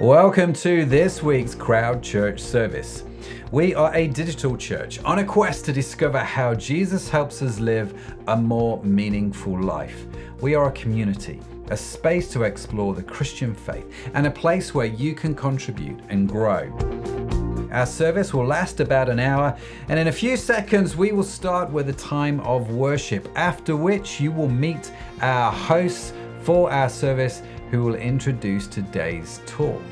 Welcome to this week's Crowd Church service. We are a digital church on a quest to discover how Jesus helps us live a more meaningful life. We are a community, a space to explore the Christian faith, and a place where you can contribute and grow. Our service will last about an hour, and in a few seconds, we will start with a time of worship, after which you will meet our hosts for our service who will introduce today's talk.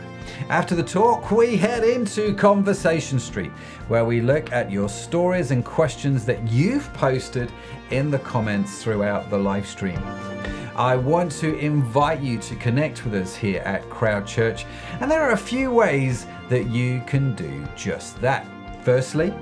After the talk, we head into Conversation Street, where we look at your stories and questions that you've posted in the comments throughout the live stream. I want to invite you to connect with us here at Crowd Church, and there are a few ways that you can do just that. Firstly,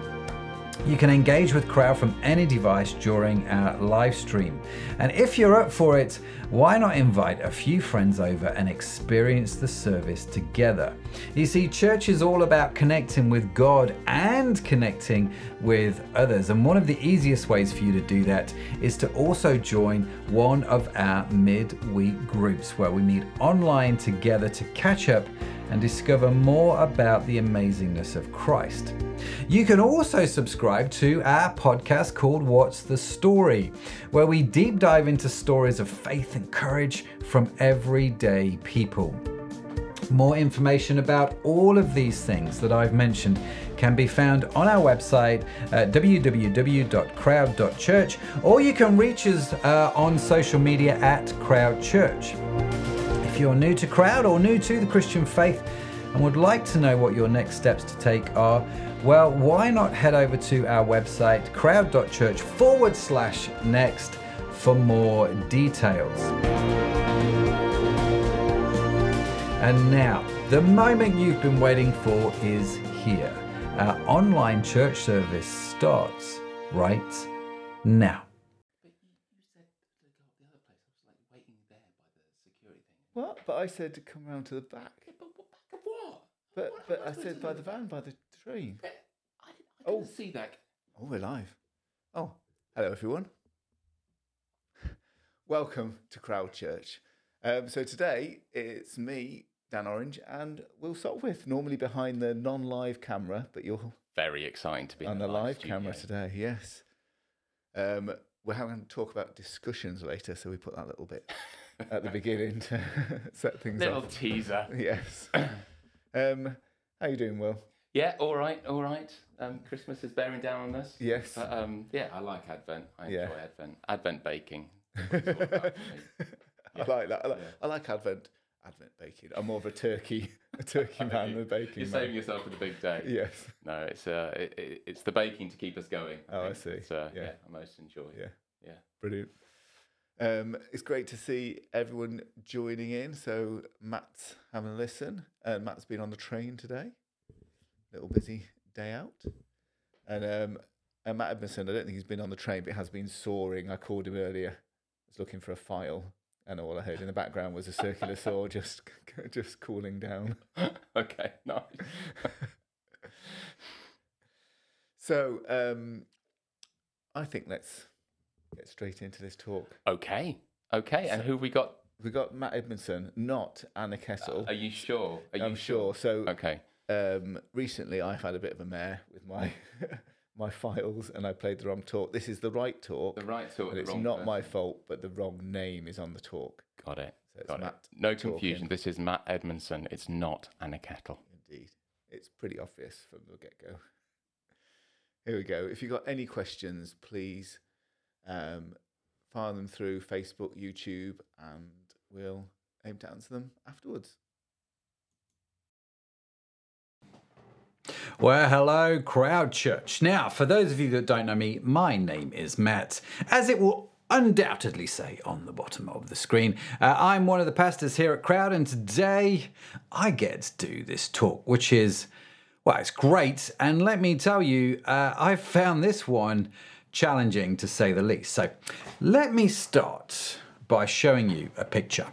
you can engage with Crowd from any device during our live stream. And if you're up for it, why not invite a few friends over and experience the service together? You see, church is all about connecting with God and connecting with others. And one of the easiest ways for you to do that is to also join one of our mid-week groups where we meet online together to catch up and discover more about the amazingness of Christ. You can also subscribe to our podcast called What's the Story, where we deep dive into stories of faith and courage from everyday people. More information about all of these things that I've mentioned can be found on our website at www.crowd.church, or you can reach us uh, on social media at Crowd Church. If you're new to Crowd or new to the Christian faith and would like to know what your next steps to take are, well, why not head over to our website, crowd.church forward slash next, for more details. And now, the moment you've been waiting for is here. Our online church service starts right now. But I said to come round to the back. But, but back of what? But What- but I am said by the van, by the train. I, didn't- I didn't Oh. see that. Oh, we're live. Oh, hello everyone. Welcome to Crowd Church. Um, so today it's me, Dan Orange, and Will Sopwith, normally behind the non-live camera, but you're Very exciting to be on in the live studio. camera today. Yes. Um, we're having to talk about discussions later, so we put that little bit at the beginning to set things up. Little teaser. Yes. um, how you doing, Will? Yeah, all right, all right. Um, Christmas is bearing down on us. Yes. But um, yeah, I like Advent. I Yeah. enjoy Advent. Advent baking. That's what it's all about for me. I like that. I like, Yeah. I like Advent. Advent baking. I'm more of a turkey, a turkey man than a baking You're man. saving yourself for the big day. Yes. No, it's uh, it, it, it's the baking to keep us going. Oh, I see. It's, uh, Yeah. yeah. I most enjoy. Yeah. Yeah. Brilliant. Um, it's great to see everyone joining in. So Matt's having a listen. Uh, Matt's been on the train today. Little busy day out. And um, and Matt Edmondson, I don't think he's been on the train, but has been sawing. I called him earlier. was looking for a file, and all I heard in the background was a circular saw just just cooling down. okay. Nice. So um, I think let's get straight into this talk. Okay. Okay. And who have we got? We got Matt Edmondson, not Anna Kettle. Are you sure? Are you I'm sure. So Okay. um, recently, I've had a bit of a mare with my my files, and I played the wrong talk. This is the right talk, The right talk. but it's not my fault. But the wrong name is on the talk. Got it. So it's Got Matt it. No talking. confusion. This is Matt Edmondson. It's not Anna Kettle. Indeed, it's pretty obvious from the get go. Here we go. If you've got any questions, please um, fire them through Facebook, YouTube, and we'll aim to answer them afterwards. Well, hello, Crowd Church. Now, for those of you that don't know me, my name is Matt, as it will undoubtedly say on the bottom of the screen. Uh, I'm one of the pastors here at Crowd, and today I get to do this talk, which is, well, it's great. And let me tell you, uh, I've found this one challenging to say the least. So let me start by showing you a picture.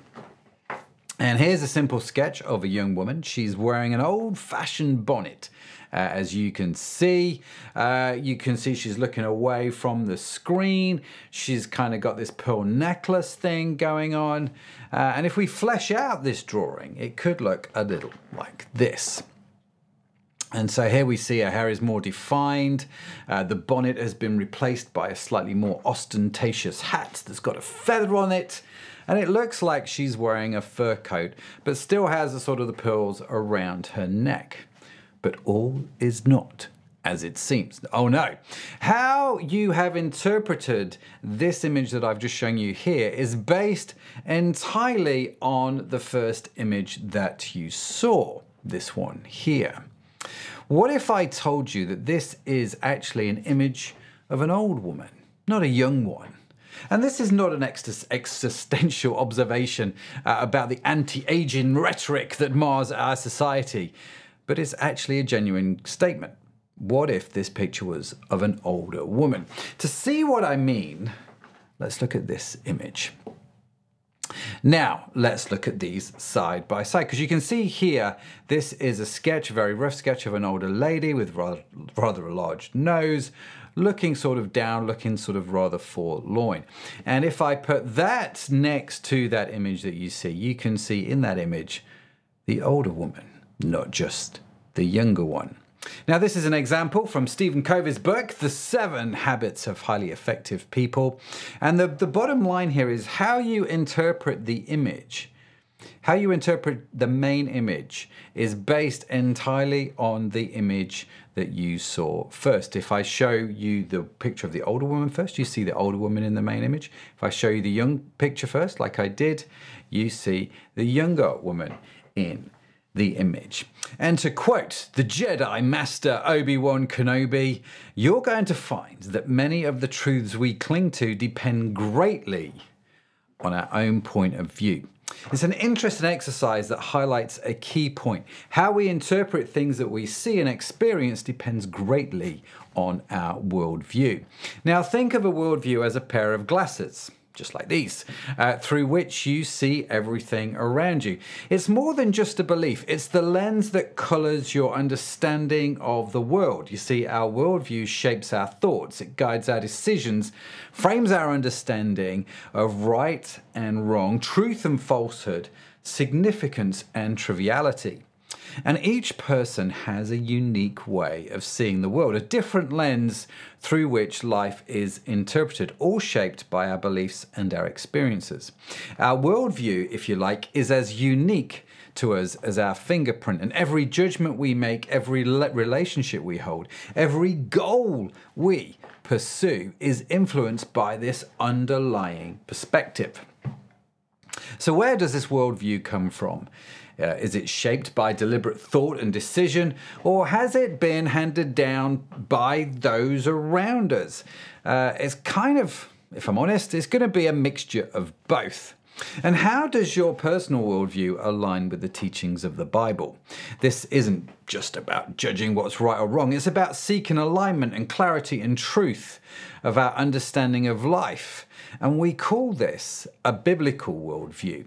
And here's a simple sketch of a young woman. She's wearing an old fashioned bonnet. Uh, as you can see, uh, you can see she's looking away from the screen. She's kind of got this pearl necklace thing going on. Uh, and if we flesh out this drawing, it could look a little like this. And so here we see her hair is more defined. Uh, the bonnet has been replaced by a slightly more ostentatious hat that's got a feather on it. And it looks like she's wearing a fur coat, but still has a sort of the pearls around her neck. But all is not as it seems. Oh no. How you have interpreted this image that I've just shown you here is based entirely on the first image that you saw, this one here. What if I told you that this is actually an image of an old woman, not a young one? And this is not an existential observation uh, about the anti aging rhetoric that mars our society, but it's actually a genuine statement. What if this picture was of an older woman? To see what I mean, let's look at this image. Now, let's look at these side by side because you can see here this is a sketch, a very rough sketch of an older lady with rather, rather a large nose, looking sort of down, looking sort of rather forlorn. And if I put that next to that image that you see, you can see in that image the older woman, not just the younger one. Now, this is an example from Stephen Covey's book, The Seven Habits of Highly Effective People. And the, the bottom line here is how you interpret the image, how you interpret the main image, is based entirely on the image that you saw first. If I show you the picture of the older woman first, you see the older woman in the main image. If I show you the young picture first, like I did, you see the younger woman in the image. And to quote the Jedi Master Obi Wan Kenobi, you're going to find that many of the truths we cling to depend greatly on our own point of view. It's an interesting exercise that highlights a key point. How we interpret things that we see and experience depends greatly on our worldview. Now, think of a worldview as a pair of glasses just like these, uh, through which you see everything around you. It's more than just a belief, it's the lens that colors your understanding of the world. You see, our worldview shapes our thoughts, it guides our decisions, frames our understanding of right and wrong, truth and falsehood, significance and triviality. And each person has a unique way of seeing the world, a different lens through which life is interpreted, all shaped by our beliefs and our experiences. Our worldview, if you like, is as unique to us as our fingerprint. And every judgment we make, every relationship we hold, every goal we pursue is influenced by this underlying perspective. So, where does this worldview come from? Uh, is it shaped by deliberate thought and decision, or has it been handed down by those around us? Uh, it's kind of, if I'm honest, it's going to be a mixture of both. And how does your personal worldview align with the teachings of the Bible? This isn't just about judging what's right or wrong, it's about seeking alignment and clarity and truth of our understanding of life. And we call this a biblical worldview.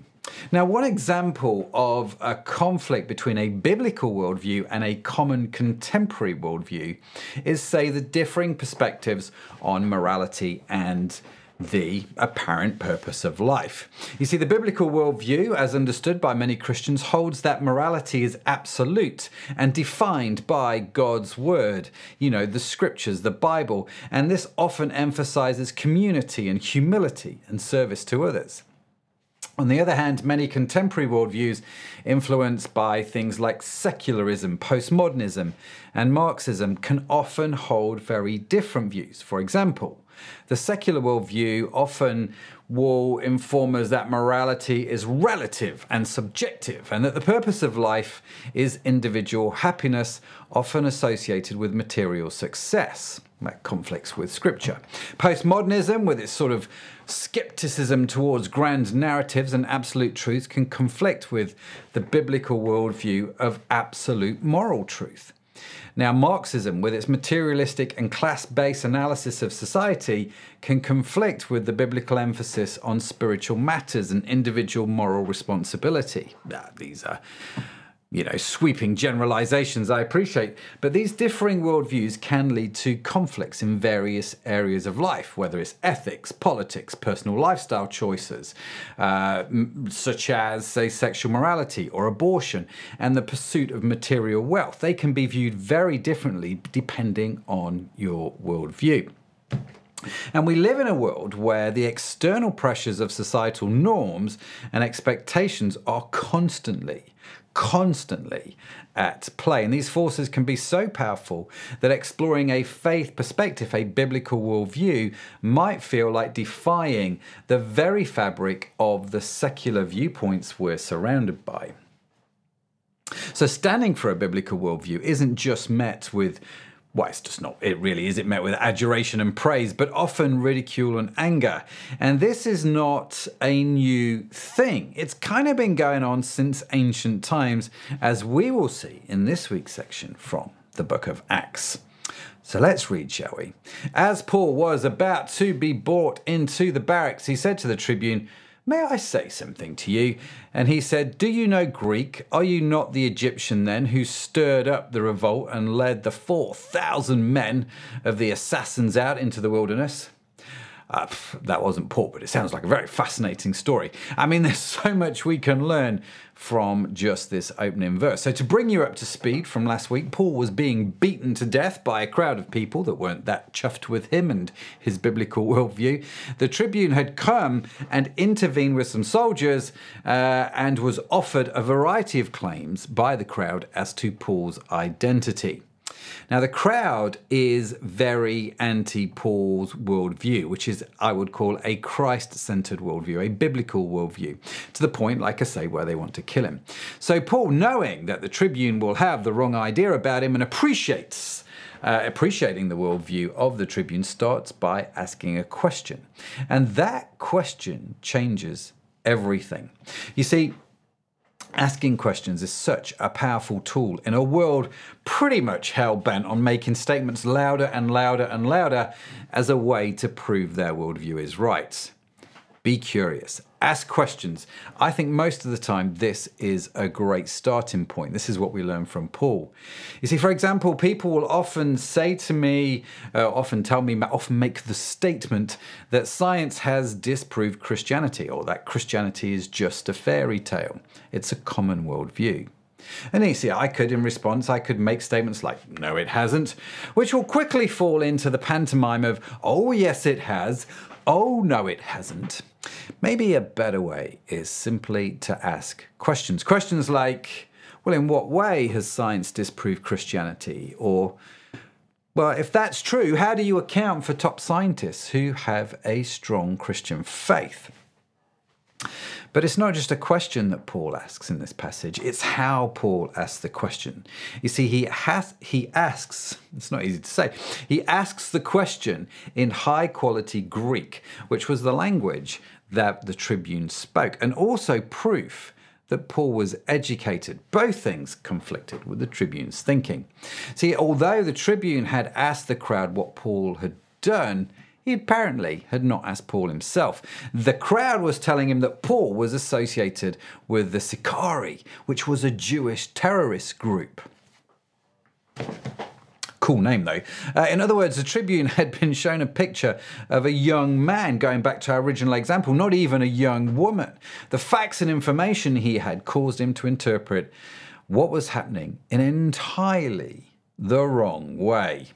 Now, one example of a conflict between a biblical worldview and a common contemporary worldview is, say, the differing perspectives on morality and the apparent purpose of life. You see, the biblical worldview, as understood by many Christians, holds that morality is absolute and defined by God's word, you know, the scriptures, the Bible, and this often emphasizes community and humility and service to others. On the other hand, many contemporary worldviews, influenced by things like secularism, postmodernism, and Marxism, can often hold very different views. For example, the secular worldview often will inform us that morality is relative and subjective, and that the purpose of life is individual happiness, often associated with material success. Conflicts with scripture. Postmodernism, with its sort of skepticism towards grand narratives and absolute truths, can conflict with the biblical worldview of absolute moral truth. Now, Marxism, with its materialistic and class based analysis of society, can conflict with the biblical emphasis on spiritual matters and individual moral responsibility. These are you know, sweeping generalizations I appreciate, but these differing worldviews can lead to conflicts in various areas of life, whether it's ethics, politics, personal lifestyle choices, uh, such as, say, sexual morality or abortion, and the pursuit of material wealth. They can be viewed very differently depending on your worldview. And we live in a world where the external pressures of societal norms and expectations are constantly constantly at play. And these forces can be so powerful that exploring a faith perspective, a biblical worldview, might feel like defying the very fabric of the secular viewpoints we're surrounded by. So, standing for a biblical worldview isn't just met with well, it's just not, it really is. It met with adoration and praise, but often ridicule and anger. And this is not a new thing. It's kind of been going on since ancient times, as we will see in this week's section from the book of Acts. So let's read, shall we? As Paul was about to be brought into the barracks, he said to the tribune, May I say something to you? And he said, Do you know Greek? Are you not the Egyptian then who stirred up the revolt and led the 4,000 men of the assassins out into the wilderness? Uh, that wasn't Paul, but it sounds like a very fascinating story. I mean, there's so much we can learn from just this opening verse. So, to bring you up to speed from last week, Paul was being beaten to death by a crowd of people that weren't that chuffed with him and his biblical worldview. The tribune had come and intervened with some soldiers uh, and was offered a variety of claims by the crowd as to Paul's identity. Now, the crowd is very anti Paul's worldview, which is, I would call, a Christ centered worldview, a biblical worldview, to the point, like I say, where they want to kill him. So, Paul, knowing that the tribune will have the wrong idea about him and appreciates uh, appreciating the worldview of the Tribune, starts by asking a question. And that question changes everything. You see, Asking questions is such a powerful tool in a world pretty much hell bent on making statements louder and louder and louder as a way to prove their worldview is right. Be curious, ask questions. I think most of the time this is a great starting point. This is what we learn from Paul. You see, for example, people will often say to me, uh, often tell me, often make the statement that science has disproved Christianity or that Christianity is just a fairy tale. It's a common worldview. And you see, I could, in response, I could make statements like, no, it hasn't, which will quickly fall into the pantomime of, oh, yes, it has, oh, no, it hasn't. Maybe a better way is simply to ask questions. Questions like, well, in what way has science disproved Christianity? Or, well, if that's true, how do you account for top scientists who have a strong Christian faith? But it's not just a question that Paul asks in this passage, it's how Paul asks the question. You see, he, has, he asks, it's not easy to say, he asks the question in high quality Greek, which was the language that the tribune spoke, and also proof that Paul was educated. Both things conflicted with the tribune's thinking. See, although the tribune had asked the crowd what Paul had done, he apparently had not asked Paul himself. The crowd was telling him that Paul was associated with the Sicarii, which was a Jewish terrorist group. Cool name, though. Uh, in other words, the Tribune had been shown a picture of a young man, going back to our original example, not even a young woman. The facts and information he had caused him to interpret what was happening in entirely the wrong way.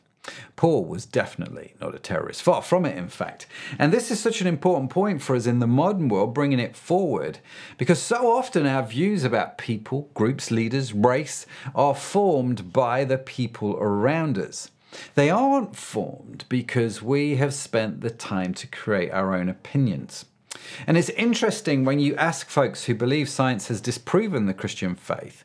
Paul was definitely not a terrorist, far from it, in fact. And this is such an important point for us in the modern world, bringing it forward, because so often our views about people, groups, leaders, race are formed by the people around us. They aren't formed because we have spent the time to create our own opinions. And it's interesting when you ask folks who believe science has disproven the Christian faith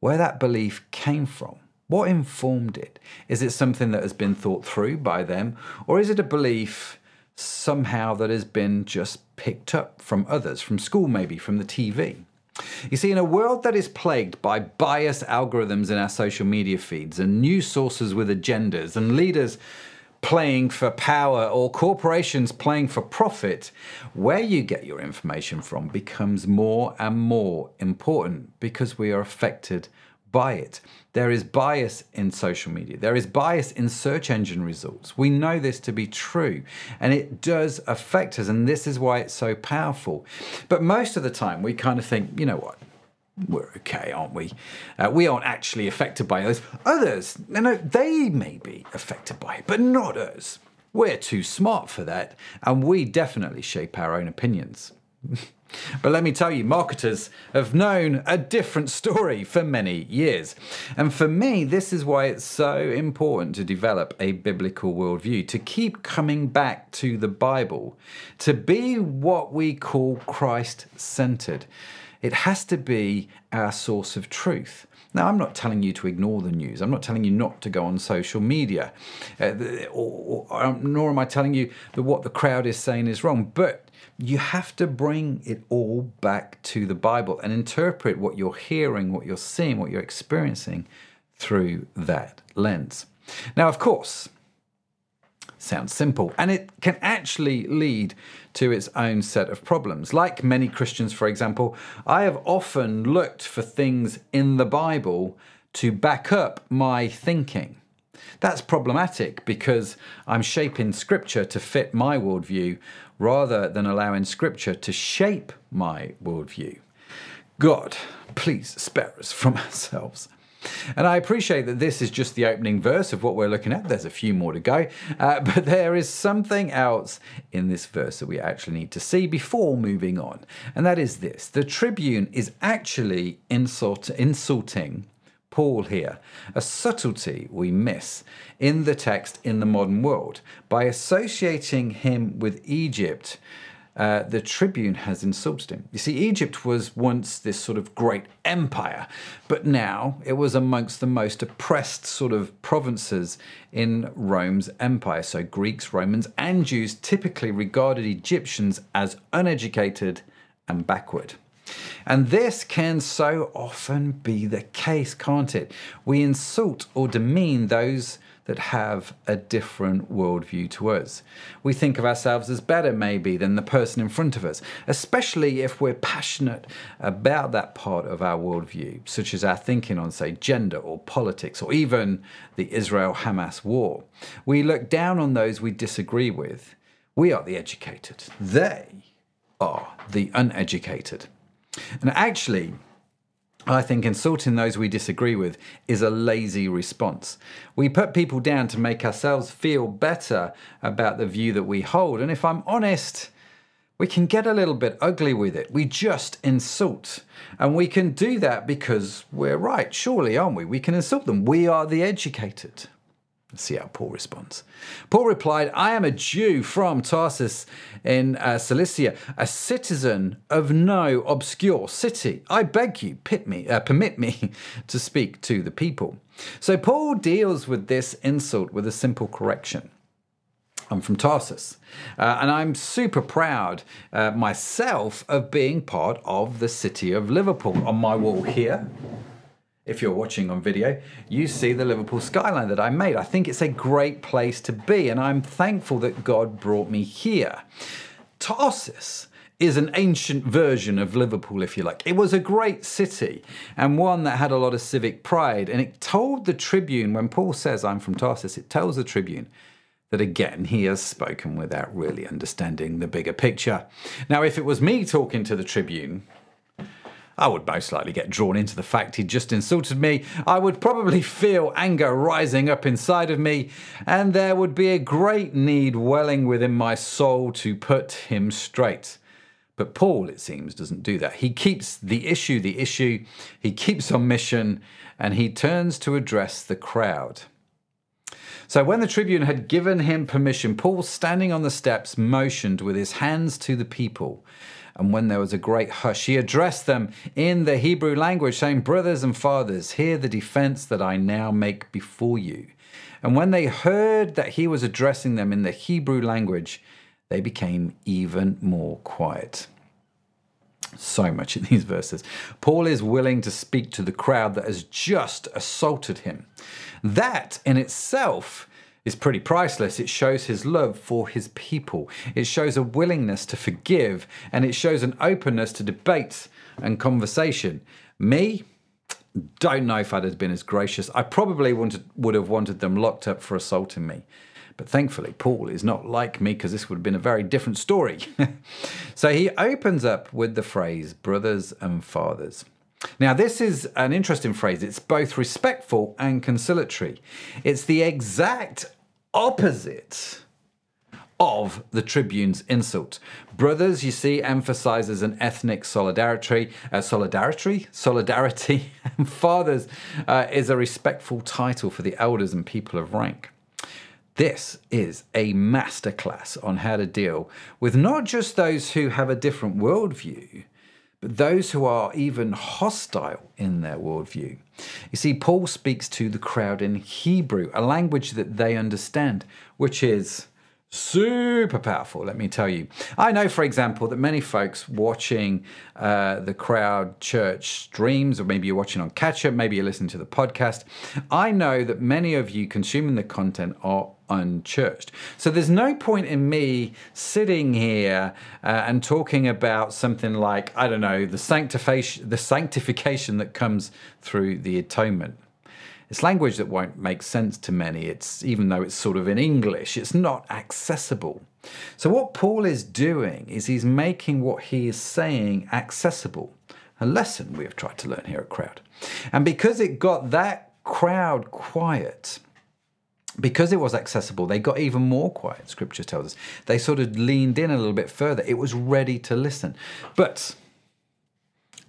where that belief came from. What informed it? Is it something that has been thought through by them, or is it a belief somehow that has been just picked up from others, from school maybe, from the TV? You see, in a world that is plagued by bias algorithms in our social media feeds and news sources with agendas and leaders playing for power or corporations playing for profit, where you get your information from becomes more and more important because we are affected by it. There is bias in social media. There is bias in search engine results. We know this to be true, and it does affect us, and this is why it's so powerful. But most of the time, we kind of think, you know what? we're okay, aren't we? Uh, we aren't actually affected by this. Others, no, no, they may be affected by it, but not us. We're too smart for that, and we definitely shape our own opinions. but let me tell you, marketers have known a different story for many years. And for me, this is why it's so important to develop a biblical worldview, to keep coming back to the Bible, to be what we call Christ centered. It has to be our source of truth. Now, I'm not telling you to ignore the news. I'm not telling you not to go on social media, uh, or, or, um, nor am I telling you that what the crowd is saying is wrong. But you have to bring it all back to the Bible and interpret what you're hearing, what you're seeing, what you're experiencing through that lens. Now, of course, sounds simple, and it can actually lead to its own set of problems. Like many Christians, for example, I have often looked for things in the Bible to back up my thinking. That's problematic because I'm shaping Scripture to fit my worldview rather than allowing Scripture to shape my worldview. God, please spare us from ourselves. And I appreciate that this is just the opening verse of what we're looking at. There's a few more to go. Uh, but there is something else in this verse that we actually need to see before moving on. And that is this the tribune is actually insult, insulting Paul here, a subtlety we miss in the text in the modern world by associating him with Egypt uh, the tribune has insulted him. You see, Egypt was once this sort of great empire, but now it was amongst the most oppressed sort of provinces in Rome's empire. So Greeks, Romans, and Jews typically regarded Egyptians as uneducated and backward. And this can so often be the case, can't it? We insult or demean those that have a different worldview to us. We think of ourselves as better, maybe, than the person in front of us, especially if we're passionate about that part of our worldview, such as our thinking on, say, gender or politics, or even the Israel Hamas war. We look down on those we disagree with. We are the educated, they are the uneducated. And actually, I think insulting those we disagree with is a lazy response. We put people down to make ourselves feel better about the view that we hold. And if I'm honest, we can get a little bit ugly with it. We just insult. And we can do that because we're right, surely, aren't we? We can insult them. We are the educated. See how Paul responds. Paul replied, I am a Jew from Tarsus in uh, Cilicia, a citizen of no obscure city. I beg you, me, uh, permit me to speak to the people. So Paul deals with this insult with a simple correction. I'm from Tarsus, uh, and I'm super proud uh, myself of being part of the city of Liverpool. On my wall here, if you're watching on video, you see the Liverpool skyline that I made. I think it's a great place to be, and I'm thankful that God brought me here. Tarsus is an ancient version of Liverpool, if you like. It was a great city and one that had a lot of civic pride. And it told the Tribune, when Paul says, I'm from Tarsus, it tells the Tribune that again, he has spoken without really understanding the bigger picture. Now, if it was me talking to the Tribune, I would most likely get drawn into the fact he'd just insulted me. I would probably feel anger rising up inside of me, and there would be a great need welling within my soul to put him straight. But Paul, it seems, doesn't do that. He keeps the issue the issue, he keeps on mission, and he turns to address the crowd. So when the tribune had given him permission, Paul, standing on the steps, motioned with his hands to the people. And when there was a great hush, he addressed them in the Hebrew language, saying, Brothers and fathers, hear the defense that I now make before you. And when they heard that he was addressing them in the Hebrew language, they became even more quiet. So much in these verses. Paul is willing to speak to the crowd that has just assaulted him. That in itself is pretty priceless. It shows his love for his people. It shows a willingness to forgive and it shows an openness to debate and conversation. Me, don't know if I'd have been as gracious. I probably wanted, would have wanted them locked up for assaulting me. But thankfully, Paul is not like me because this would have been a very different story. so he opens up with the phrase brothers and fathers. Now, this is an interesting phrase. It's both respectful and conciliatory. It's the exact opposite of the tribune's insult. Brothers, you see, emphasizes an ethnic solidarity, uh, solidarity, solidarity. fathers uh, is a respectful title for the elders and people of rank. This is a masterclass on how to deal with not just those who have a different worldview, but those who are even hostile in their worldview. You see, Paul speaks to the crowd in Hebrew, a language that they understand, which is super powerful, let me tell you. I know, for example, that many folks watching uh, the crowd church streams, or maybe you're watching on catch up, maybe you're listening to the podcast. I know that many of you consuming the content are unchurched. So there's no point in me sitting here uh, and talking about something like, I don't know, the sanctification, the sanctification that comes through the atonement. It's language that won't make sense to many. It's even though it's sort of in English, it's not accessible. So what Paul is doing is he's making what he is saying accessible. A lesson we have tried to learn here at Crowd. And because it got that crowd quiet, because it was accessible, they got even more quiet, scripture tells us. They sort of leaned in a little bit further. It was ready to listen. But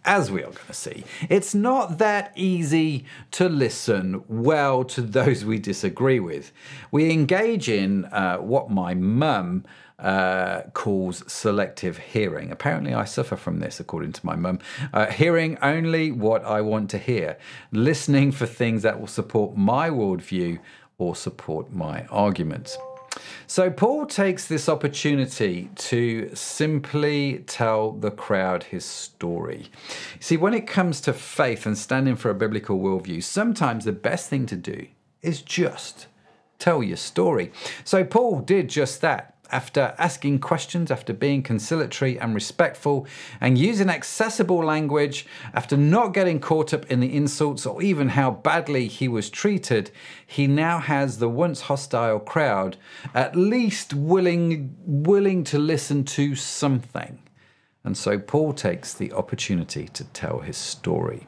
as we are going to see, it's not that easy to listen well to those we disagree with. We engage in uh, what my mum uh, calls selective hearing. Apparently, I suffer from this, according to my mum. Uh, hearing only what I want to hear, listening for things that will support my worldview or support my arguments. So Paul takes this opportunity to simply tell the crowd his story. See, when it comes to faith and standing for a biblical worldview, sometimes the best thing to do is just tell your story. So Paul did just that after asking questions, after being conciliatory and respectful, and using accessible language, after not getting caught up in the insults or even how badly he was treated, he now has the once hostile crowd at least willing, willing to listen to something. And so Paul takes the opportunity to tell his story.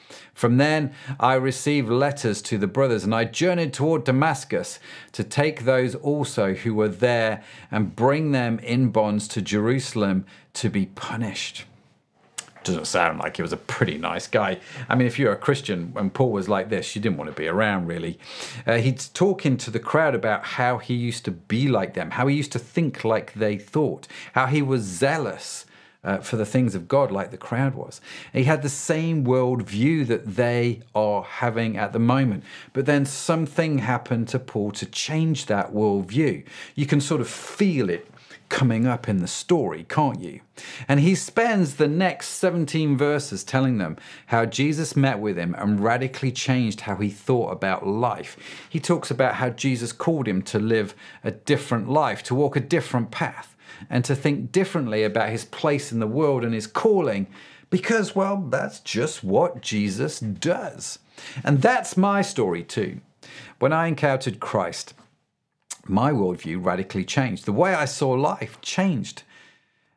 From then I received letters to the brothers, and I journeyed toward Damascus to take those also who were there and bring them in bonds to Jerusalem to be punished. Doesn't sound like he was a pretty nice guy. I mean, if you're a Christian, when Paul was like this, you didn't want to be around, really. Uh, he's talking to the crowd about how he used to be like them, how he used to think like they thought, how he was zealous uh, for the things of God, like the crowd was. He had the same worldview that they are having at the moment. But then something happened to Paul to change that worldview. You can sort of feel it coming up in the story, can't you? And he spends the next 17 verses telling them how Jesus met with him and radically changed how he thought about life. He talks about how Jesus called him to live a different life, to walk a different path and to think differently about his place in the world and his calling because, well, that's just what Jesus does. And that's my story too. When I encountered Christ, my worldview radically changed. The way I saw life changed.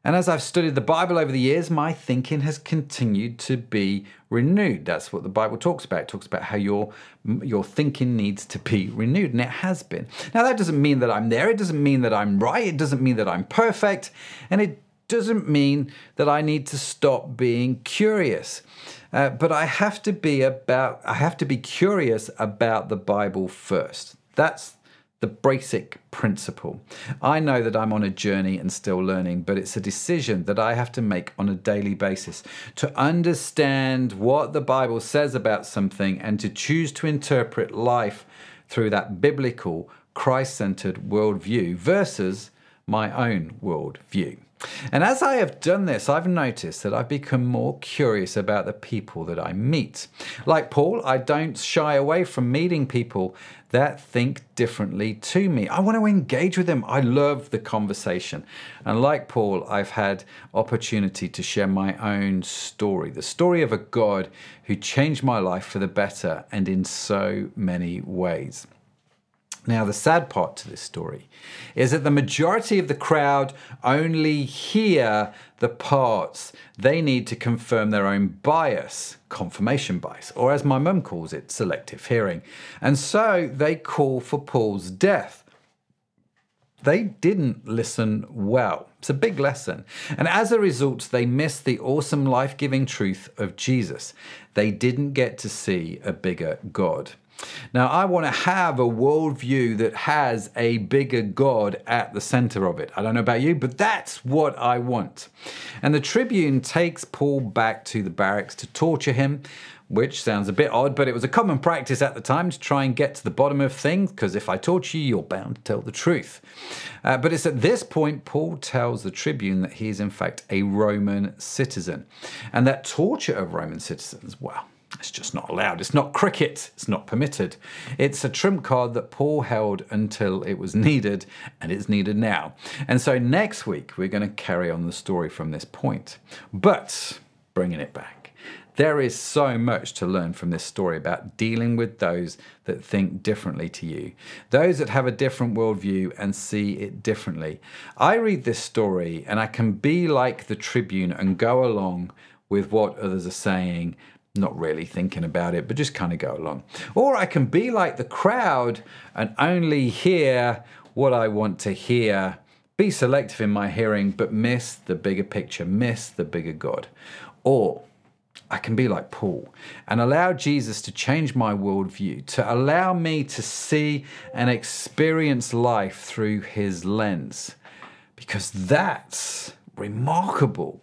And as I've studied the Bible over the years, my thinking has continued to be renewed. That's what the Bible talks about. It talks about how your your thinking needs to be renewed, and it has been. Now that doesn't mean that I'm there. It doesn't mean that I'm right. It doesn't mean that I'm perfect, and it doesn't mean that I need to stop being curious. Uh, but I have to be about I have to be curious about the Bible first. That's the basic principle. I know that I'm on a journey and still learning, but it's a decision that I have to make on a daily basis to understand what the Bible says about something and to choose to interpret life through that biblical, Christ centered worldview versus my own worldview. And as I have done this, I've noticed that I've become more curious about the people that I meet. Like Paul, I don't shy away from meeting people that think differently to me. I want to engage with them. I love the conversation. And like Paul, I've had opportunity to share my own story, the story of a God who changed my life for the better and in so many ways. Now, the sad part to this story is that the majority of the crowd only hear the parts they need to confirm their own bias, confirmation bias, or as my mum calls it, selective hearing. And so they call for Paul's death. They didn't listen well. It's a big lesson. And as a result, they missed the awesome life giving truth of Jesus. They didn't get to see a bigger God. Now, I want to have a worldview that has a bigger God at the center of it. I don't know about you, but that's what I want. And the Tribune takes Paul back to the barracks to torture him, which sounds a bit odd, but it was a common practice at the time to try and get to the bottom of things, because if I torture you, you're bound to tell the truth. Uh, but it's at this point Paul tells the Tribune that he is, in fact, a Roman citizen. And that torture of Roman citizens, well, it's just not allowed. It's not cricket. It's not permitted. It's a trump card that Paul held until it was needed, and it's needed now. And so next week, we're going to carry on the story from this point. But bringing it back, there is so much to learn from this story about dealing with those that think differently to you, those that have a different worldview and see it differently. I read this story and I can be like the Tribune and go along with what others are saying not really thinking about it, but just kind of go along. Or I can be like the crowd and only hear what I want to hear, be selective in my hearing, but miss the bigger picture, miss the bigger God. Or I can be like Paul and allow Jesus to change my worldview, to allow me to see and experience life through his lens, because that's remarkable.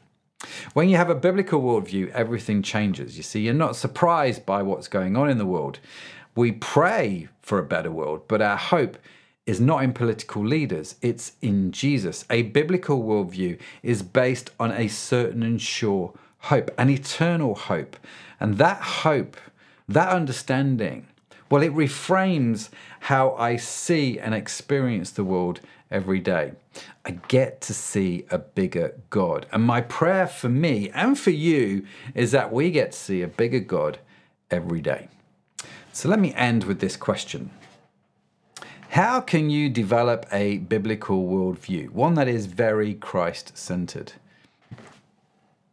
When you have a biblical worldview, everything changes. You see, you're not surprised by what's going on in the world. We pray for a better world, but our hope is not in political leaders, it's in Jesus. A biblical worldview is based on a certain and sure hope, an eternal hope. And that hope, that understanding, well, it reframes how I see and experience the world every day. I get to see a bigger God. And my prayer for me and for you is that we get to see a bigger God every day. So let me end with this question How can you develop a biblical worldview, one that is very Christ centered?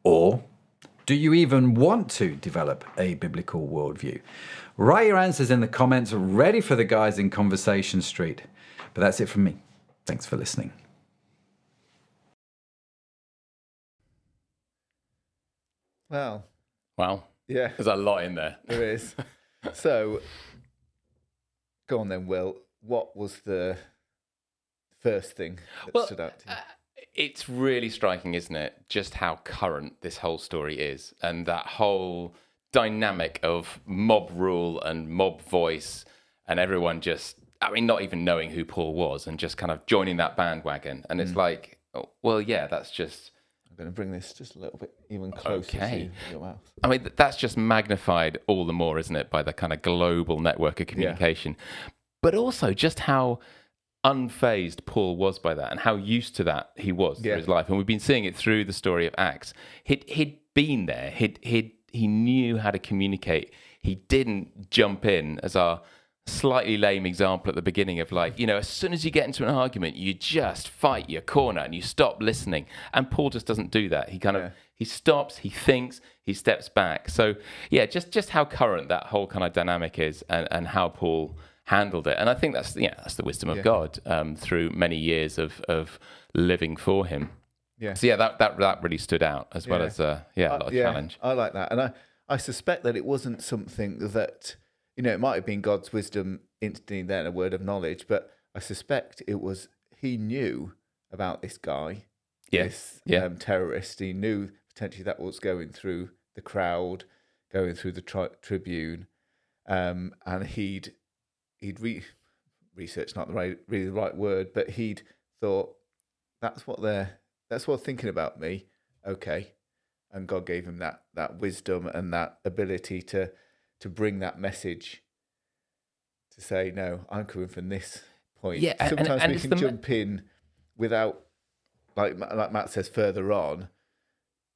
Or do you even want to develop a biblical worldview? Write your answers in the comments, ready for the guys in Conversation Street. But that's it from me. Thanks for listening. Well, Wow. yeah, There's a lot in there. there is. so, go on then, Will. What was the first thing that Well, stood out to you? uh, it's really striking, isn't it? Just how current this whole story is, and that whole dynamic of mob rule and mob voice, and everyone just, I mean, not even knowing who Paul was, and just kind of joining that bandwagon. And Mm. it's like, oh, well, yeah, that's just. I'm going to bring this just a little bit even closer Okay. to your mouth. I mean, that's just magnified all the more, isn't it, by the kind of global network of communication. But also just how unfazed Paul was by that and how used to that he was Yeah. through his life. And we've been seeing it through the story of Acts. He'd, he'd been there, he'd, he'd, he knew how to communicate. He didn't jump in as our slightly lame example at the beginning of like, you know, as soon as you get into an argument, you just fight your corner and you stop listening. And Paul just doesn't do that. He kind of he stops, he thinks, he steps back. So yeah, just just how current that whole kind of dynamic is and, and how Paul handled it. And I think that's yeah, that's the wisdom of Yeah. God um, through many years of of living for him. Yeah. So yeah, that that that really stood out as well Yeah. as uh, yeah, a Uh, lot of yeah, challenge. I like that, and I I suspect that it wasn't something that you know it might have been God's wisdom instantly then a word of knowledge, but I suspect it was he knew about this guy, Yeah, this yeah. Um, terrorist. He knew potentially that was going through the crowd, going through the tri- Tribune, um, and he'd he'd re- researched not the right really the right word, but he'd thought that's what they're that's what thinking about me. Okay, and God gave him that that wisdom and that ability to to bring that message to say no, I'm coming from this point. Yeah, sometimes and we can the jump in without like like Matt says further on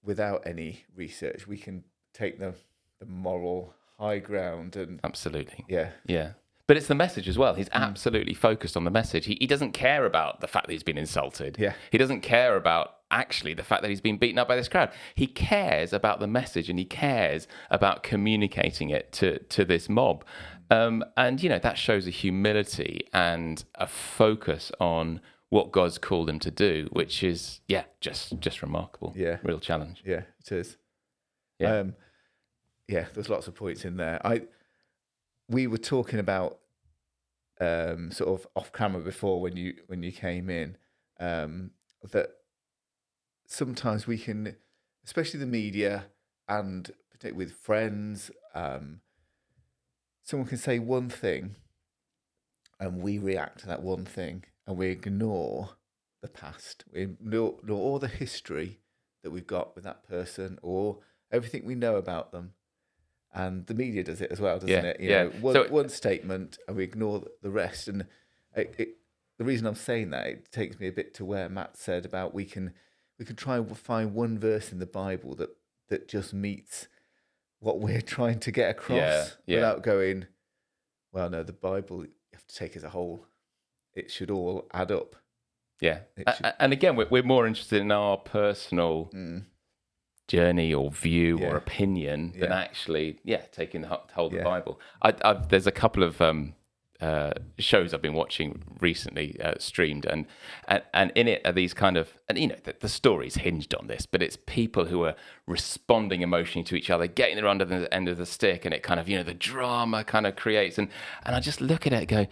without any research. We can take the the moral high ground and Absolutely. yeah, Yeah. But it's the message as well. He's Mm. absolutely focused on the message. He, he doesn't care about the fact that he's been insulted. Yeah. He doesn't care about actually the fact that he's been beaten up by this crowd. He cares about the message and he cares about communicating it to, to this mob. Um, and, you know, that shows a humility and a focus on what God's called him to do, which is, yeah, just just remarkable. Yeah. Real challenge. yeah, it is. Yeah. Um, yeah, there's lots of points in there. I we were talking about um, sort of off camera before when you when you came in um, that sometimes we can, especially the media and particularly with friends, um, someone can say one thing, and we react to that one thing, and we ignore the past, we ignore, ignore all the history that we've got with that person, or everything we know about them. And the media does it as well, doesn't Yeah, it? You yeah. know, one, So- one statement, and we ignore the rest. And it, it, the reason I'm saying that it takes me a bit to where Matt said about we can we can try and find one verse in the Bible that that just meets what we're trying to get across Yeah, yeah. without going, well, no, the Bible you have to take as a whole. It should all add up. Yeah. Should- and again, we're, we're more interested in our personal Mm. Journey or view Yeah. or opinion than Yeah. actually, yeah, taking the Yeah. the Bible. I, I've, there's a couple of um, uh, shows I've been watching recently uh, streamed, and, and and in it are these kind of, and you know, the, the story's hinged on this, but it's people who are responding emotionally to each other, getting their under the end of the stick, and it kind of, you know, the drama kind of creates, and and I just look at it, and go,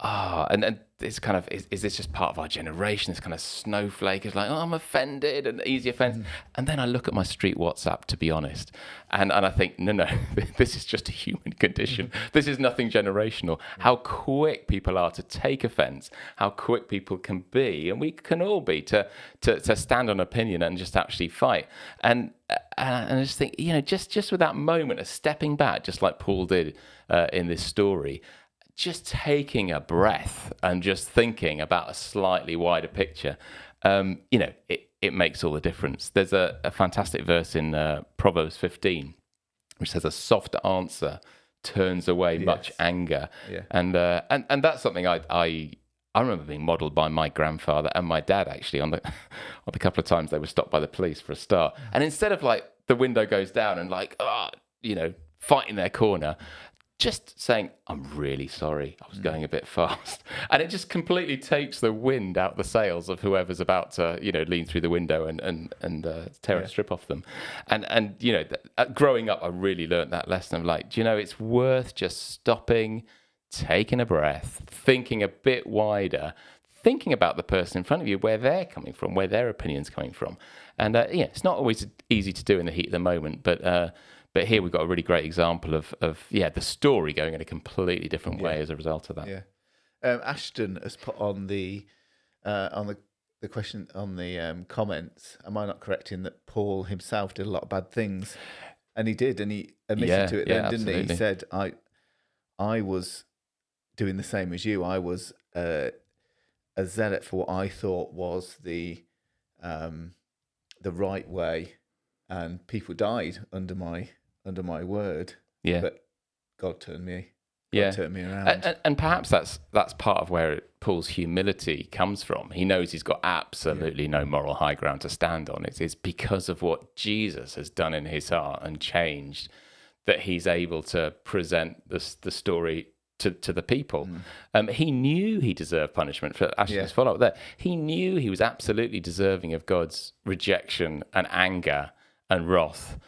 ah, and and it's kind of is, is this just part of our generation? This kind of snowflake is like, oh, I'm offended and easy offense. And then I look at my street WhatsApp, to be honest, and, and I think, no, no, this is just a human condition. This is nothing generational. How quick people are to take offense, how quick people can be, and we can all be to to, to stand on opinion and just actually fight. And and I just think, you know, just just with that moment of stepping back, just like Paul did uh, in this story, just taking a breath and just thinking about a slightly wider picture, um, you know, it, it makes all the difference. There's a, a fantastic verse in uh, Proverbs 15 which says, A soft answer turns away much anger. Yeah. And, uh, and, and that's something I, I, I remember being modelled by my grandfather and my dad actually on the on the couple of times they were stopped by the police for a start. And instead of like the window goes down and like, ah, you know, fighting their corner, just saying, I'm really sorry, I was going a bit fast. And it just completely takes the wind out the sails of whoever's about to, you know, lean through the window and, and, and uh, tear a strip off them. And, and you know, th- uh, growing up, I really learned that lesson of like, do you know, it's worth just stopping, taking a breath, thinking a bit wider, thinking about the person in front of you, where they're coming from, where their opinion's coming from. And uh, yeah, it's not always easy to do in the heat of the moment, but uh, but here we've got a really great example of of yeah the story going in a completely different way as a result of that. Yeah. Um, Ashton has put on the uh, on the the question on the um, comments. Am I not correct in that Paul himself did a lot of bad things, and he did, and he admitted Yeah, to it. yeah, then, didn't he? He said, "I, I was doing the same as you. I was uh, a zealot for what I thought was the, um, the right way, and people died under my under my word. Yeah. But God turned me, God Yeah. turned me around. And, and, perhaps that's that's part of where Paul's humility comes from. He knows he's got absolutely no moral high ground to stand on. It's, it's because of what Jesus has done in his heart and changed that he's able to present the, the story to, to the people. Mm. Um, he knew he deserved punishment for actually Yeah. follow up there. He knew he was absolutely deserving of God's rejection and anger and wrath,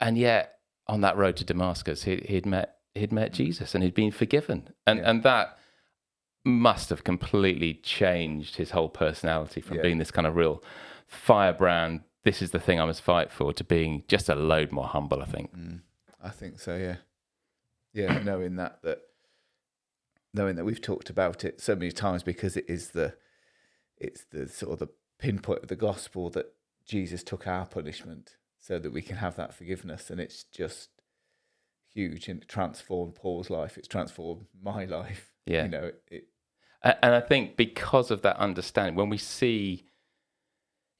and yet on that road to Damascus, he, he'd met he'd met mm. Jesus and he'd been forgiven, and and that must have completely changed his whole personality from Yeah. being this kind of real firebrand. This is the thing I must fight for to being just a load more humble. I think. Mm. I think so. Yeah, yeah. knowing that that knowing that we've talked about it so many times because it is the it's the sort of the pinpoint of the gospel that Jesus took our punishment so that we can have that forgiveness, and it's just huge and it transformed Paul's life. It's transformed my life. Yeah. you know it. it and I think because of that understanding, when we see,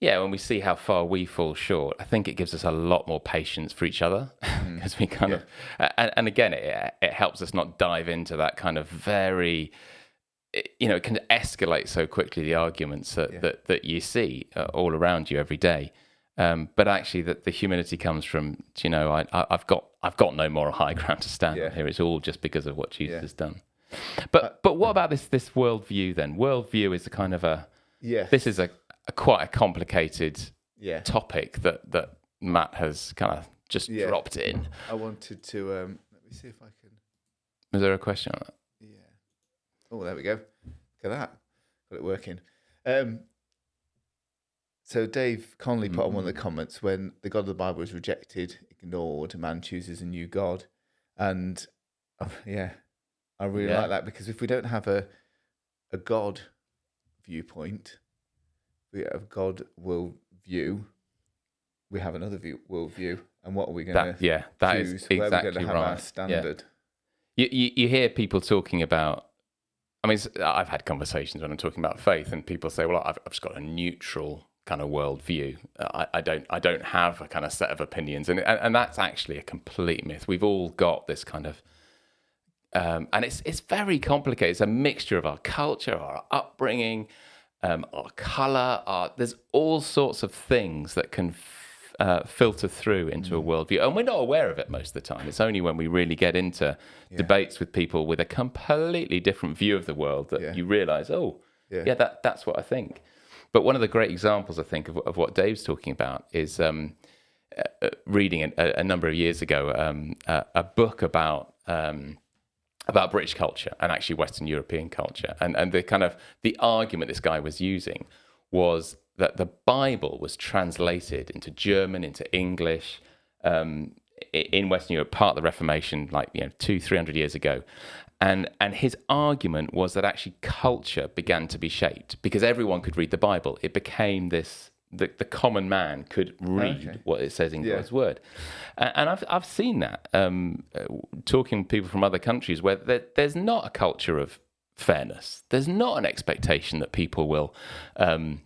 yeah, when we see how far we fall short, I think it gives us a lot more patience for each other because we kind of, and, and again, it, it helps us not dive into that kind of very, you know, it can escalate so quickly the arguments that that, that you see uh, all around you every day. Um, but actually, that the humility comes from, you know, I, I, I've got I've got no moral high ground to stand Yeah. on here. It's all just because of what Jesus Yeah. has done. But but what about this this worldview then? Worldview is a kind of a yeah, this is a, a quite a complicated yeah. topic that that Matt has kind of just Yeah. dropped in. I wanted to um, let me see if I can. Was there a question on that? Yeah. Oh, there we go. Look at that. Got it working. Um, so Dave Conley put on one of the comments when the God of the Bible is rejected, ignored, man chooses a new God, and oh, yeah, I really Yeah. like that because if we don't have a a God viewpoint, we have God will view. We have another view world view, and what are we going to yeah, that is choose? Where exactly we're going have right. our Yeah. standard? You, you you hear people talking about. I mean, I've had conversations when I'm talking about faith, and people say, "Well, I've, I've just got a neutral kind of worldview. I, I don't I don't have a kind of set of opinions," and, and and that's actually a complete myth. We've all got this kind of, um, and it's it's very complicated. It's a mixture of our culture, our upbringing, um, our color. Our there's all sorts of things that can. F- uh, filter through into a worldview, and we're not aware of it most of the time. It's only when we really get into debates with people with a completely different view of the world that Yeah. you realise, oh, Yeah. yeah, that that's what I think. But one of the great examples I think of, of what Dave's talking about is um, uh, uh, reading a, a number of years ago um, a, a book about. Um, about British culture and actually Western European culture. And and the kind of the argument this guy was using was that the Bible was translated into German, into English, um, in Western Europe, part of the Reformation, like you know, two, three hundred years ago. And and his argument was that actually culture began to be shaped because everyone could read the Bible. It became this the, the common man could read Okay. what it says in Yeah. God's word. And, and I've, I've seen that um, uh, talking to people from other countries where there, there's not a culture of fairness. There's not an expectation that people will um,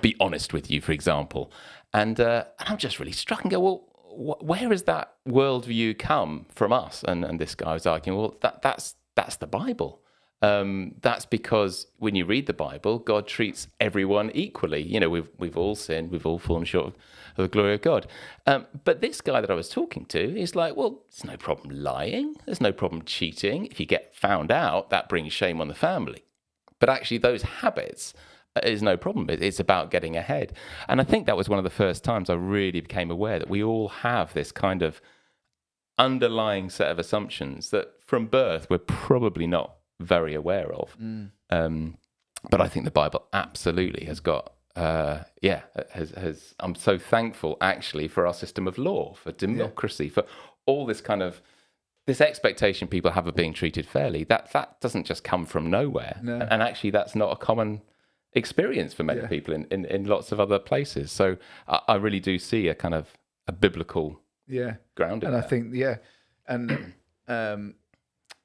be honest with you, for example. And, uh, and I'm just really struck and go, well, wh- where has that worldview come from us? And, and this guy was arguing, well, that, that's, that's the Bible. Um, that's because when you read the Bible, God treats everyone equally. You know, we've we've all sinned, we've all fallen short of, of the glory of God. Um, but this guy that I was talking to is like, well, there's no problem lying, there's no problem cheating. If you get found out, that brings shame on the family. But actually, those habits uh, is no problem. It's about getting ahead. And I think that was one of the first times I really became aware that we all have this kind of underlying set of assumptions that from birth we're probably not very aware of. Um, but I think the Bible absolutely has got. Uh, yeah, has, has. I'm so thankful actually for our system of law, for democracy, for all this kind of this expectation people have of being treated fairly. That that doesn't just come from nowhere, No. and actually that's not a common experience for many Yeah. people in, in, in lots of other places. So I, I really do see a kind of a biblical Yeah. ground in and I think yeah, and um,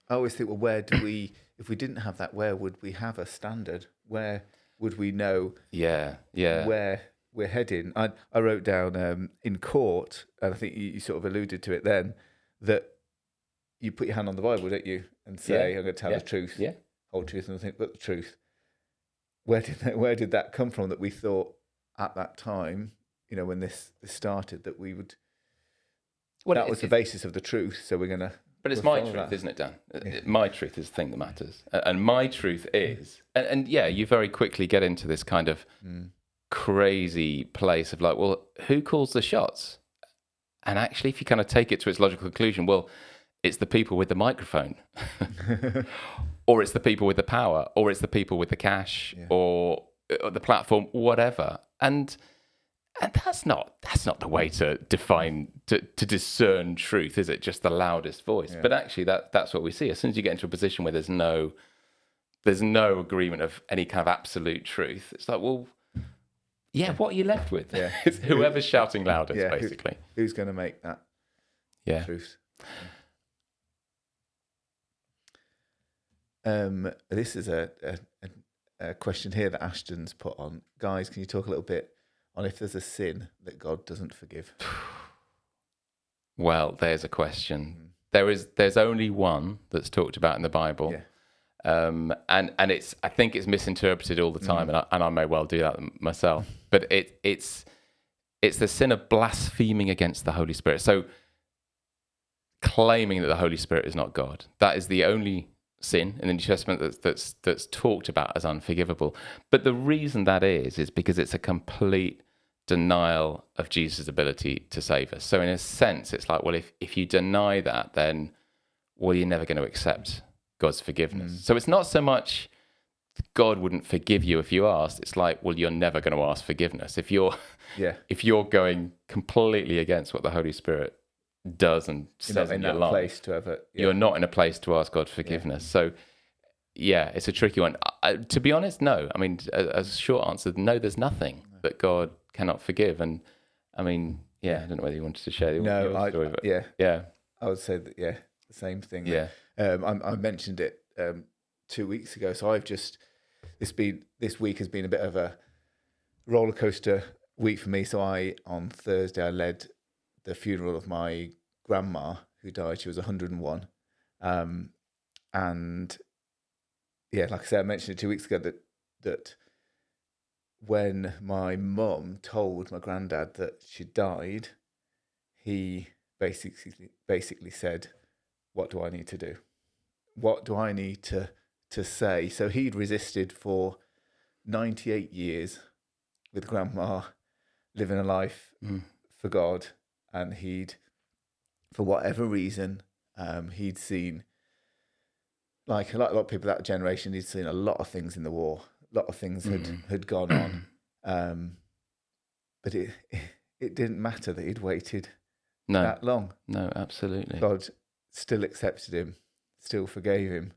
I always think, well, where do we? If we didn't have that, where would we have a standard? Where would we know yeah, yeah, where we're heading? I I wrote down um, in court, and I think you, you sort of alluded to it then that you put your hand on the Bible, don't you, and say, Yeah. "I'm going to tell Yeah. the truth, yeah. whole truth, and nothing but the truth." Where did that, where did that come from? That we thought at that time, you know, when this, started, that we would Well, that was the basis of the truth. So we're gonna. But it's my truth, that. isn't it, Dan? Uh, My truth is the thing that matters. And my truth is, and, and yeah, you very quickly get into this kind of Mm. crazy place of like, well, who calls the shots? And actually, if you kind of take it to its logical conclusion, well, it's the people with the microphone, or it's the people with the power, or it's the people with the cash, or, or the platform, whatever. And and that's not that's not the way to define to, to discern truth, is it? Just the loudest voice. But actually, that that's what we see. As soon as you get into a position where there's no there's no agreement of any kind of absolute truth, it's like, well, yeah, what are you left with? Yeah. it's whoever's shouting loudest, Yeah, who- basically. Who's going to make that Yeah. truth? Um, this is a, a, a question here that Ashton's put on. Guys, can you talk a little bit on if there's a sin that God doesn't forgive? Well, there's a question. There is there's only one that's talked about in the Bible. Yeah. Um, and and it's I think it's misinterpreted all the time, and I, and I may well do that myself. But it it's it's the sin of blaspheming against the Holy Spirit. So claiming that the Holy Spirit is not God. That is the only sin in the New Testament that's that's that's talked about as unforgivable. But the reason that is is because it's a complete denial of Jesus' ability to save us. So in a sense, it's like, well, if if you deny that, then well, you're never going to accept God's forgiveness. Mm. So it's not so much God wouldn't forgive you if you asked. It's like, well, you're never going to ask forgiveness if you're Yeah. if you're going completely against what the Holy Spirit does and You're says not in, your life. place to ever. Yeah. You're not in a place to ask God forgiveness. So, yeah, it's a tricky one. I, to be honest, no. I mean, a, a short answer, no. There's nothing that God cannot forgive. And I mean, yeah, I don't know whether you wanted to share your, no, your I, but yeah, yeah, I would say that, yeah, the same thing. yeah, Um, I, I mentioned it um, two weeks ago. So I've just this been this week has been a bit of a roller coaster week for me. So I on Thursday I led the funeral of my grandma who died. She was 101, um, and yeah, like I said, I mentioned it two weeks ago that that when my mum told my granddad that she died, he basically basically said, "What do I need to do? What do I need to to say?" So he'd resisted for 98 years with grandma, living a life Mm. for God, and he'd, for whatever reason, um, he'd seen. Like a lot, a lot of people that generation, he'd seen a lot of things in the war. A lot of things had, Mhm. had gone on, um, but it it didn't matter that he'd waited no, that long. no, absolutely, God still accepted him, still forgave him.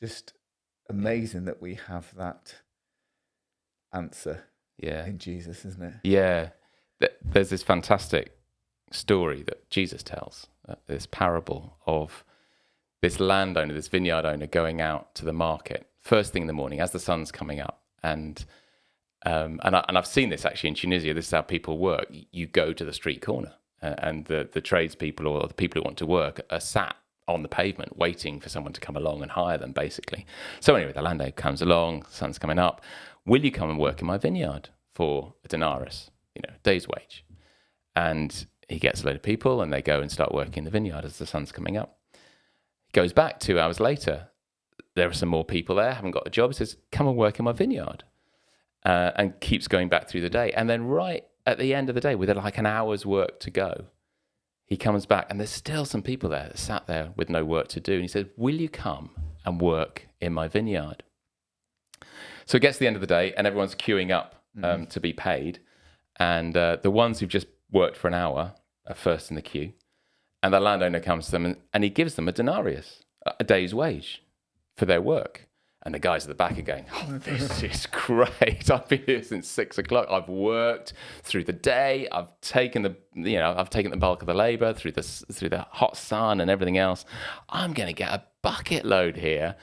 Just amazing that we have that answer yeah, in Jesus, isn't it? yeah. There's this fantastic story that Jesus tells, uh, this parable of this landowner, this vineyard owner, going out to the market first thing in the morning as the sun's coming up, and um, and I, and I've seen this actually in Tunisia. This is how people work. You go to the street corner, uh, and the the tradespeople or the people who want to work are sat on the pavement waiting for someone to come along and hire them, basically. So anyway, the landowner comes along, sun's coming up. Will you come and work in my vineyard for a denarius, you know, day's wage? And he gets a load of people, and they go and start working in the vineyard as the sun's coming up. He goes back two hours later. There are some more people there, haven't got a job. He says, "Come and work in my vineyard," uh, and keeps going back through the day. And then right at the end of the day, with like an hour's work to go, he comes back, and there's still some people there that sat there with no work to do. And he says, "Will you come and work in my vineyard?" So it gets to the end of the day, and everyone's queuing up um, to be paid. And uh, the ones who've just worked for an hour are first in the queue. And the landowner comes to them and, and he gives them a denarius, a day's wage for their work. And the guys at the back are going, Oh, this is great. I've been here since six o'clock. I've worked through the day. I've taken the, you know, I've taken the bulk of the labor through the, through the hot sun and everything else. I'm going to get a bucket load here.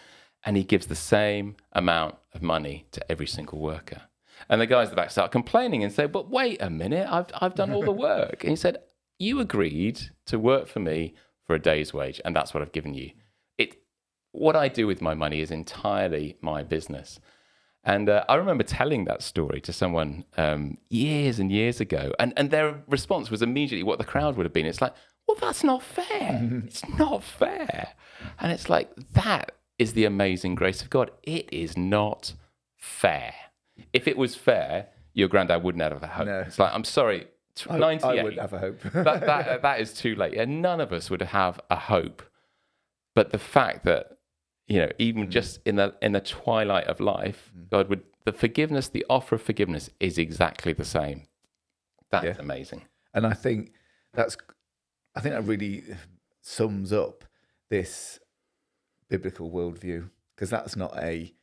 And he gives the same amount of money to every single worker. And the guys at the back start complaining and say, But wait a minute, I've, I've done all the work. And he said, You agreed to work for me for a day's wage, and that's what I've given you. What I do with my money is entirely my business. And uh, I remember telling that story to someone um, years and years ago, and, and their response was immediately what the crowd would have been. It's like, well, that's not fair. it's not fair. And it's like, that is the amazing grace of God. It is not fair. If it was fair, your granddad wouldn't have a hope. No. It's like, I'm sorry, t- I, 98. I wouldn't have a hope. that, that, that is too late. And none of us would have a hope. But the fact that, you know, even just in the in the twilight of life, God would the forgiveness, the offer of forgiveness is exactly the same. That's Yeah. amazing. And I think that's, I think that really sums up this biblical worldview because that's not a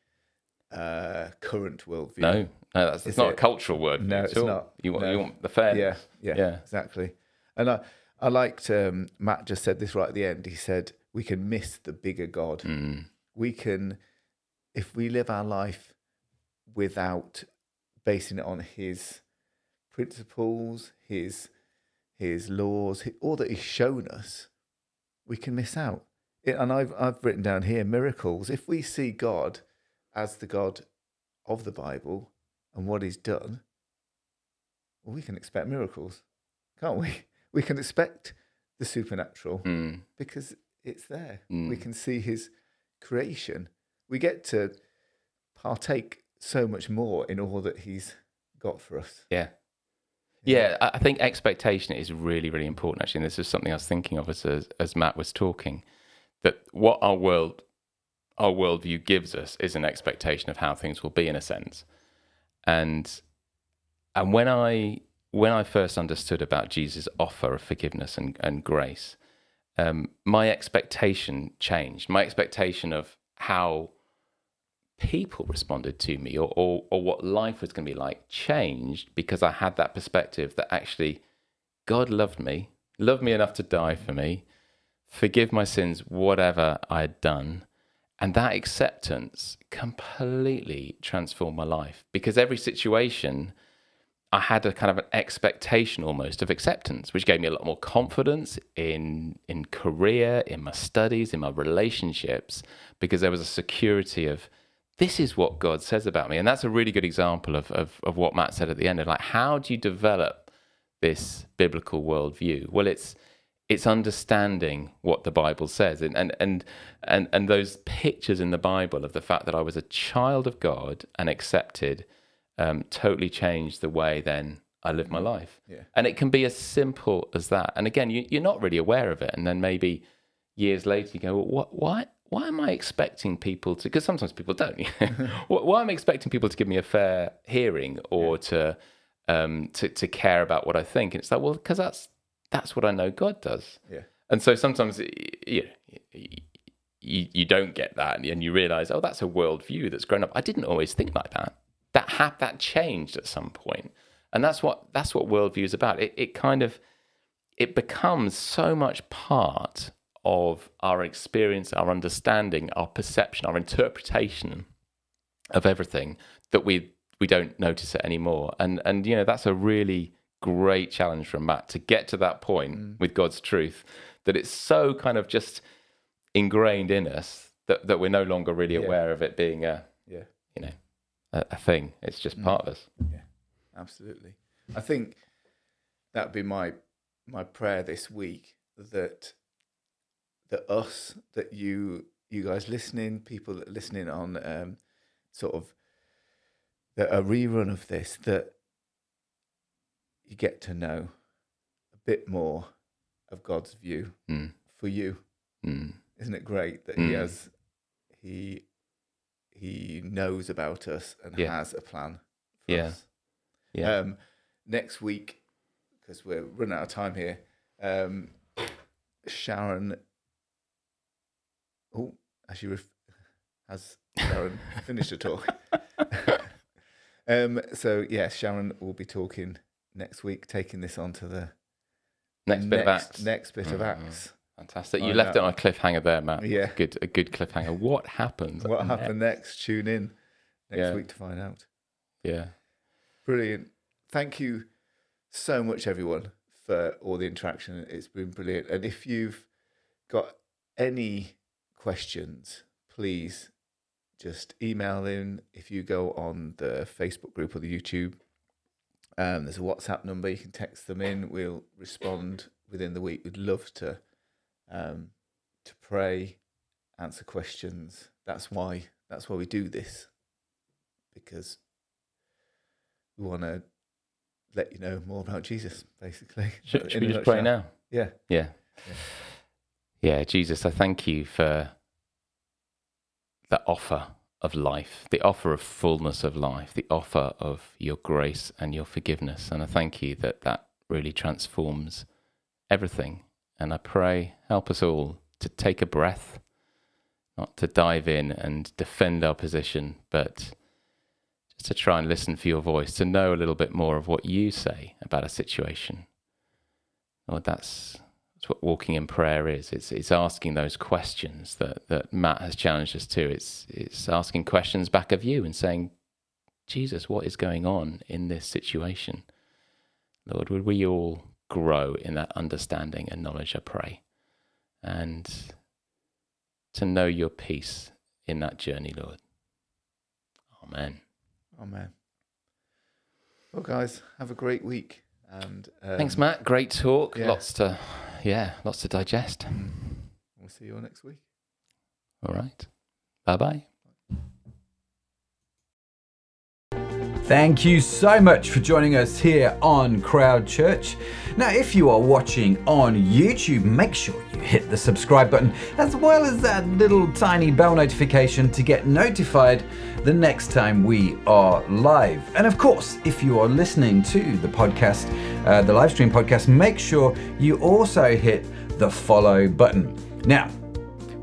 uh, current worldview. No, no, that's it's not a cultural word. No, it's all. not. You want No. you want the fair. Yeah, yeah, Yeah. exactly. And I, I liked um, Matt just said this right at the end. He said we can miss the bigger God. Mm, We can, if we live our life without basing it on His principles, His His laws, hi- all that He's shown us, we can miss out. It, and I've I've written down here miracles. If we see God as the God of the Bible and what He's done, well, we can expect miracles, can't we? We can expect the supernatural mm, because it's there. We Mm. can see His creation. We get to partake so much more in all that He's got for us. yeah. Yeah, I think expectation is really, really important. Actually, and this is something I was thinking of as as, as Matt was talking. That what our world, our worldview gives us is an expectation of how things will be, in a sense. And and when I when I first understood about Jesus' offer of forgiveness and, and grace, um, my expectation changed. My expectation of how people responded to me or, or, or what life was going to be like changed because I had that perspective that actually God loved me, loved me enough to die for me, forgive my sins, whatever I had done. And that acceptance completely transformed my life because every situation I had a kind of an expectation almost of acceptance, which gave me a lot more confidence in in career, in my studies, in my relationships, because there was a security of this is what God says about me. And that's a really good example of, of, of what Matt said at the end of like, how do you develop this biblical worldview? Well, it's it's understanding what the Bible says and, and and and and those pictures in the Bible of the fact that I was a child of God and accepted um, totally changed the way then I live my life. Yeah. And it can be as simple as that. And again, you, you're not really aware of it. And then maybe years later you go, well, what, why, why am I expecting people to? Because sometimes people don't. why why am I expecting people to give me a fair hearing or to, um, to to care about what I think? And it's like, well, because that's that's what I know God does. Yeah. And so sometimes you, you, you don't get that and you realize, oh, that's a worldview that's grown up. I didn't always think like that. That ha- that changed at some point. And that's what that's what worldview is about. It it kind of it becomes so much part of our experience, our understanding, our perception, our interpretation of everything that we we don't notice it anymore. And and you know that's a really great challenge from Matt to get to that point mm. with God's truth that it's so kind of just ingrained in us that, that we're no longer really Yeah. aware of it being a Yeah. you know a, a thing. It's just part of us. Yeah, absolutely. I think that'd be my my prayer this week that that us that you you guys listening, people that listening on um, sort of that a rerun of this that you get to know a bit more of God's view Mm. for you. Mm. Isn't it great that he Mm. has he he knows about us and Yeah. has a plan for Yeah. us. Yeah. Um, next week, because we're running out of time here, um, Sharon. Oh, actually, ref- has Sharon finished her talk? um, so yeah, Sharon will be talking next week, taking this on to the next bit of next, acts. next bit of Mhm. acts. Fantastic. You I left know. it on a cliffhanger there, Matt. Yeah. Good. A good cliffhanger. What happens? What next? happened next? Tune in next Yeah. week to find out. Yeah. Brilliant. Thank you so much, everyone, for all the interaction. It's been brilliant. And if you've got any questions, please just email in. If you go on the Facebook group or the YouTube, um, there's a WhatsApp number. You can text them in. We'll respond within the week. We'd love to um, to pray, answer questions. That's why that's why we do this because we want to let you know more about Jesus, basically. Should, should we just pray now? Yeah. Yeah. Yeah, Jesus, I thank you for the offer of life, the offer of fullness of life, the offer of your grace and your forgiveness. And I thank you that that really transforms everything. And I pray, help us all to take a breath, not to dive in and defend our position, but just to try and listen for your voice, to know a little bit more of what you say about a situation. Lord, that's that's what walking in prayer is. It's it's asking those questions that, that Matt has challenged us to. It's it's asking questions back of you and saying, Jesus, what is going on in this situation? Lord, would we all grow in that understanding and knowledge, I pray. And to know your peace in that journey, Lord. Amen. Amen. Well, guys, have a great week. And um, Thanks, Matt. Great talk. yeah. Lots to yeah, lots to digest. We'll see you all next week. All right. Bye bye. Thank you so much for joining us here on Crowd Church. Now, if you are watching on YouTube, make sure you hit the subscribe button as well as that little tiny bell notification to get notified the next time we are live. And of course, if you are listening to the podcast, uh, the live stream podcast, make sure you also hit the follow button. Now,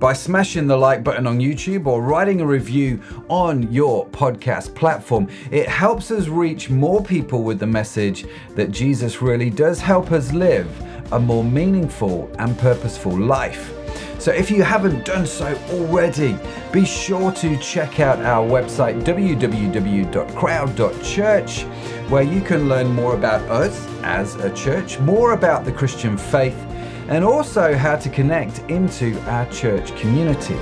by smashing the like button on YouTube or writing a review on your podcast platform. It helps us reach more people with the message that Jesus really does help us live a more meaningful and purposeful life. So if you haven't done so already, be sure to check out our website www.crowd.church where you can learn more about us as a church, more about the Christian faith, and also how to connect into our church community.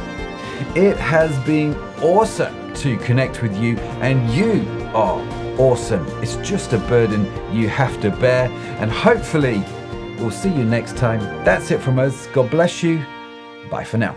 It has been awesome to connect with you, and you are awesome. It's just a burden you have to bear, and hopefully, we'll see you next time. That's it from us. God bless you. Bye for now.